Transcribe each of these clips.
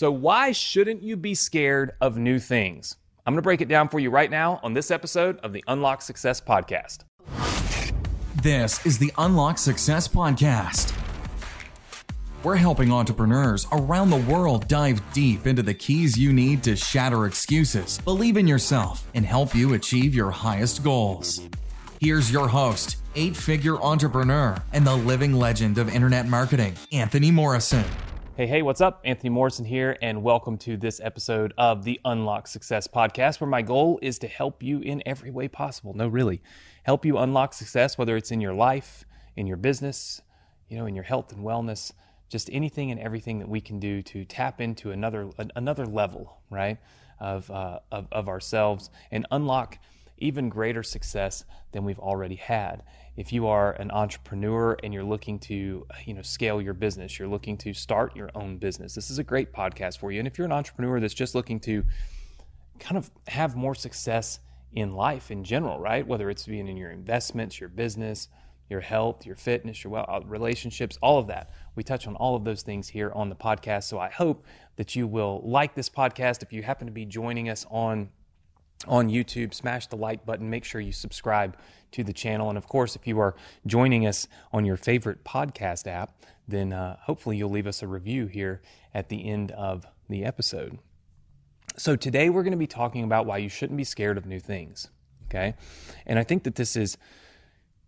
So, why shouldn't you be scared of new things? I'm going to break it down for you right now on this episode of the Unlock Success Podcast. This is the Unlock Success Podcast. We're helping entrepreneurs around the world dive deep into the keys you need to shatter excuses, believe in yourself, and help you achieve your highest goals. Here's your host, eight figure entrepreneur, and the living legend of internet marketing, Anthony Morrison. Hey, hey, what's up? Anthony Morrison here, and welcome to this episode of the Unlock Success Podcast, where my goal is to help you in every way possible. No, really, help you unlock success, whether it's in your life, in your business, you know, in your health and wellness, just anything and everything that we can do to tap into another another level, right, of uh, of, of ourselves and unlock even greater success than we've already had. If you are an entrepreneur and you're looking to, you know, scale your business, you're looking to start your own business, this is a great podcast for you. And if you're an entrepreneur that's just looking to kind of have more success in life in general, right? Whether it's being in your investments, your business, your health, your fitness, your well, uh, relationships, all of that. We touch on all of those things here on the podcast. So I hope that you will like this podcast. If you happen to be joining us on on YouTube, smash the like button. Make sure you subscribe to the channel. And of course, if you are joining us on your favorite podcast app, then uh, hopefully you'll leave us a review here at the end of the episode. So, today we're going to be talking about why you shouldn't be scared of new things. Okay. And I think that this is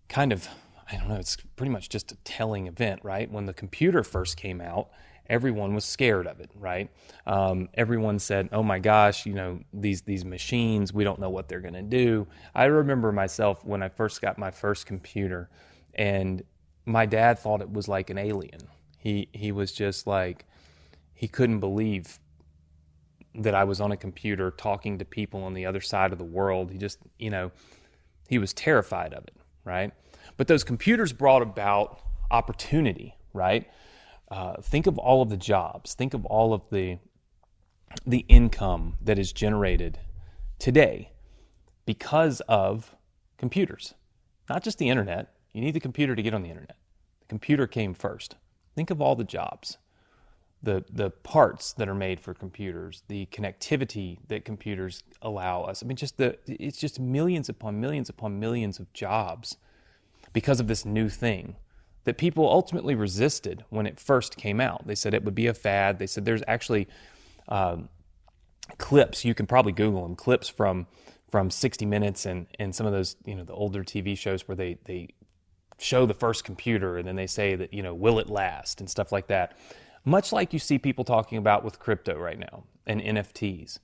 kind of, I don't know, it's pretty much just a telling event, right? When the computer first came out, everyone was scared of it, right? Um, everyone said, "Oh my gosh, you know these these machines, we don't know what they're going to do." I remember myself when I first got my first computer, and my dad thought it was like an alien. He he was just like he couldn't believe that I was on a computer talking to people on the other side of the world. He just, you know, he was terrified of it, right? But those computers brought about opportunity, right? Uh, think of all of the jobs, think of all of the the income that is generated today because of computers. Not just the internet. You need the computer to get on the internet. The computer came first. Think of all the jobs, the the parts that are made for computers, the connectivity that computers allow us. I mean, just the it's just millions upon millions upon millions of jobs because of this new thing that people ultimately resisted when it first came out. They said it would be a fad. They said there's actually um, clips you can probably Google them clips from from 60 Minutes and and some of those you know the older TV shows where they they show the first computer and then they say that you know will it last and stuff like that. Much like you see people talking about with crypto right now and NFTs.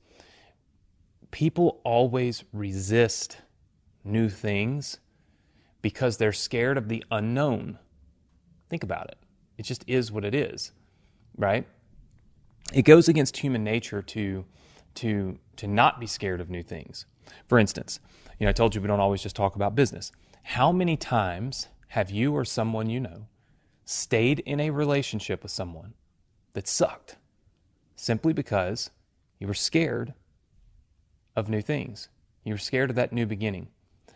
People always resist new things because they're scared of the unknown. Think about it. It just is what it is, right? It goes against human nature to to to not be scared of new things. For instance, you know, I told you we don't always just talk about business. How many times have you or someone you know stayed in a relationship with someone that sucked simply because you were scared of new things? You were scared of that new beginning,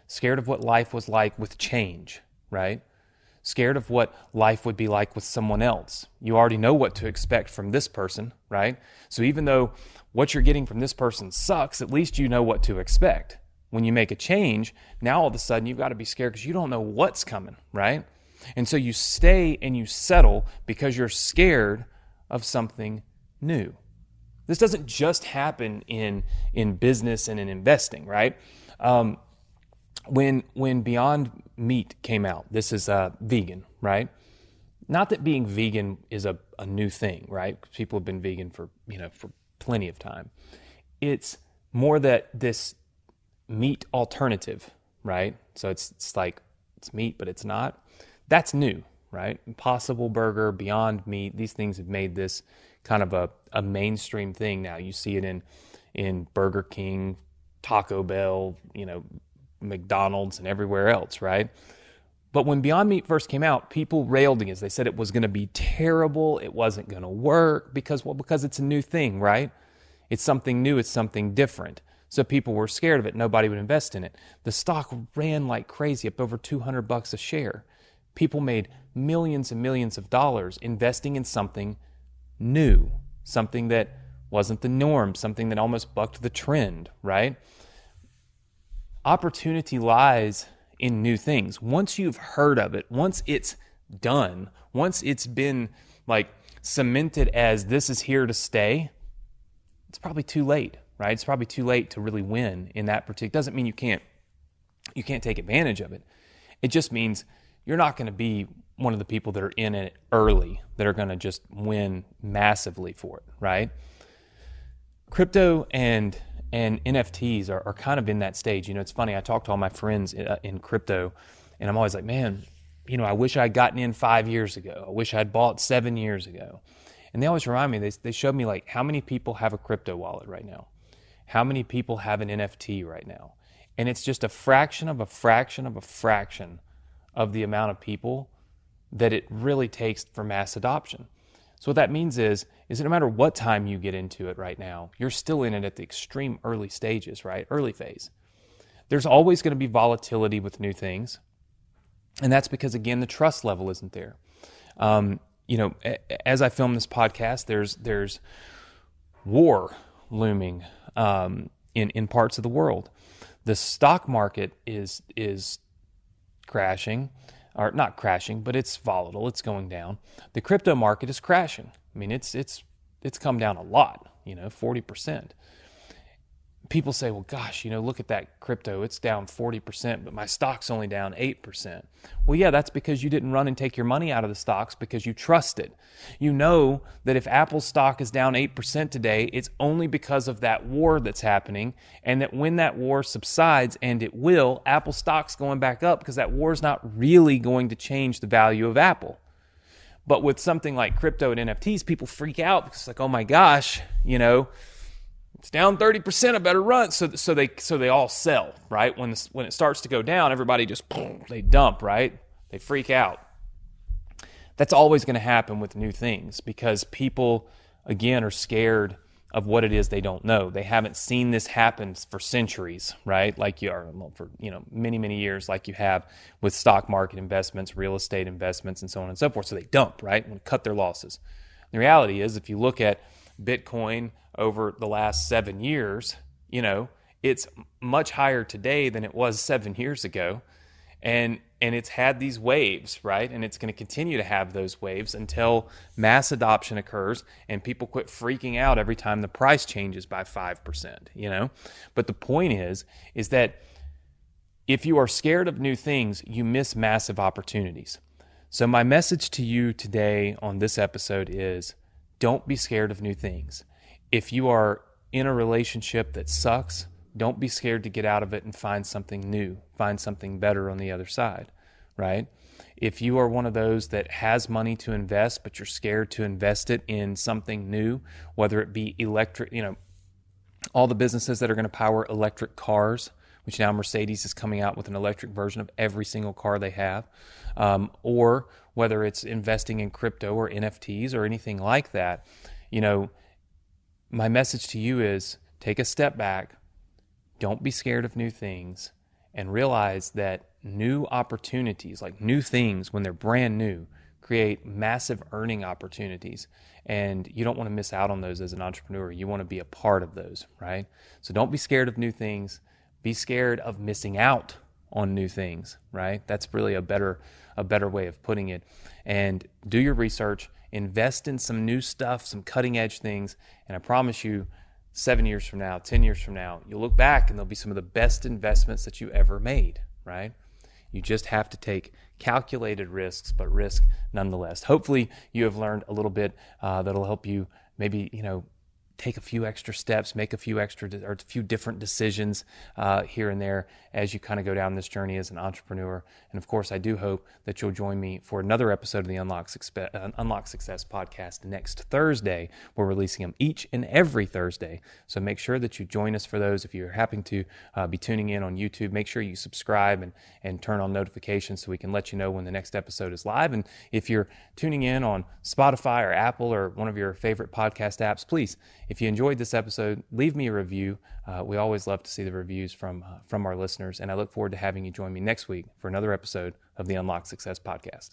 scared of what life was like with change, right? Scared of what life would be like with someone else. You already know what to expect from this person, right? So even though what you're getting from this person sucks, at least you know what to expect. When you make a change, now all of a sudden you've got to be scared because you don't know what's coming, right? And so you stay and you settle because you're scared of something new. This doesn't just happen in, in business and in investing, right? Um, when when Beyond Meat came out, this is uh, vegan, right? Not that being vegan is a, a new thing, right? People have been vegan for you know for plenty of time. It's more that this meat alternative, right? So it's it's like it's meat, but it's not. That's new, right? Impossible Burger, Beyond Meat, these things have made this kind of a, a mainstream thing now. You see it in in Burger King, Taco Bell, you know, McDonald's and everywhere else, right? But when Beyond Meat first came out, people railed against. It. They said it was going to be terrible. It wasn't going to work because well, because it's a new thing, right? It's something new. It's something different. So people were scared of it. Nobody would invest in it. The stock ran like crazy, up over 200 bucks a share. People made millions and millions of dollars investing in something new, something that wasn't the norm, something that almost bucked the trend, right? Opportunity lies in new things. Once you've heard of it, once it's done, once it's been like cemented as this is here to stay, it's probably too late, right? It's probably too late to really win in that particular. Doesn't mean you can't you can't take advantage of it. It just means you're not going to be one of the people that are in it early that are going to just win massively for it, right? Crypto and and NFTs are, are kind of in that stage. You know, it's funny. I talk to all my friends in, uh, in crypto, and I'm always like, man, you know, I wish I'd gotten in five years ago. I wish I'd bought seven years ago. And they always remind me, they, they showed me like how many people have a crypto wallet right now? How many people have an NFT right now? And it's just a fraction of a fraction of a fraction of the amount of people that it really takes for mass adoption. So what that means is, is that no matter what time you get into it right now, you're still in it at the extreme early stages, right? Early phase. There's always going to be volatility with new things. And that's because, again, the trust level isn't there. Um, you know, as I film this podcast, there's there's war looming um, in in parts of the world. The stock market is is crashing, or not crashing, but it's volatile. It's going down. The crypto market is crashing. I mean, it's it's it's come down a lot. You know, forty percent people say, well, gosh, you know, look at that crypto. It's down 40%, but my stock's only down 8%. Well, yeah, that's because you didn't run and take your money out of the stocks because you trusted. You know that if Apple's stock is down 8% today, it's only because of that war that's happening. And that when that war subsides, and it will, Apple stock's going back up because that war is not really going to change the value of Apple. But with something like crypto and NFTs, people freak out because like, oh my gosh, you know, it's down 30%, I better run. So, so they, so they all sell, right? When, this, when it starts to go down, everybody just, they dump, right? They freak out. That's always going to happen with new things because people, again, are scared of what it is they don't know. They haven't seen this happen for centuries, right? Like you are for you know many many years, like you have with stock market investments, real estate investments, and so on and so forth. So they dump, right, and cut their losses. The reality is, if you look at Bitcoin over the last seven years, you know, it's much higher today than it was seven years ago. And and it's had these waves, right? And it's going to continue to have those waves until mass adoption occurs and people quit freaking out every time the price changes by 5%, you know? But the point is is that if you are scared of new things, you miss massive opportunities. So my message to you today on this episode is don't be scared of new things if you are in a relationship that sucks, don't be scared to get out of it and find something new, find something better on the other side, right? If you are one of those that has money to invest, but you're scared to invest it in something new, whether it be electric, you know, all the businesses that are going to power electric cars, which now Mercedes is coming out with an electric version of every single car they have, um, or whether it's investing in crypto or NFTs or anything like that, you know, my message to you is take a step back, don't be scared of new things, and realize that new opportunities, like new things when they're brand new, create massive earning opportunities. And you don't want to miss out on those as an entrepreneur. You want to be a part of those, right? So don't be scared of new things. Be scared of missing out on new things, right? That's really a better a better way of putting it. And do your research invest in some new stuff, some cutting edge things, and I promise you, seven years from now, 10 years from now, you'll look back and they'll be some of the best investments that you ever made, right? You just have to take calculated risks, but risk nonetheless. Hopefully, you have learned a little bit uh, that'll help you maybe, you know, take a few extra steps, make a few extra or a few different decisions uh, here and there as you kind of go down this journey as an entrepreneur. And of course, I do hope that you'll join me for another episode of the Unlock Success, uh, Unlock Success podcast next Thursday. We're releasing them each and every Thursday. So make sure that you join us for those. If you're happy to uh, be tuning in on YouTube, make sure you subscribe and, and turn on notifications so we can let you know when the next episode is live. And if you're tuning in on Spotify or Apple or one of your favorite podcast apps, please if you enjoyed this episode, leave me a review. Uh, we always love to see the reviews from, uh, from our listeners, and I look forward to having you join me next week for another episode of the Unlock Success Podcast.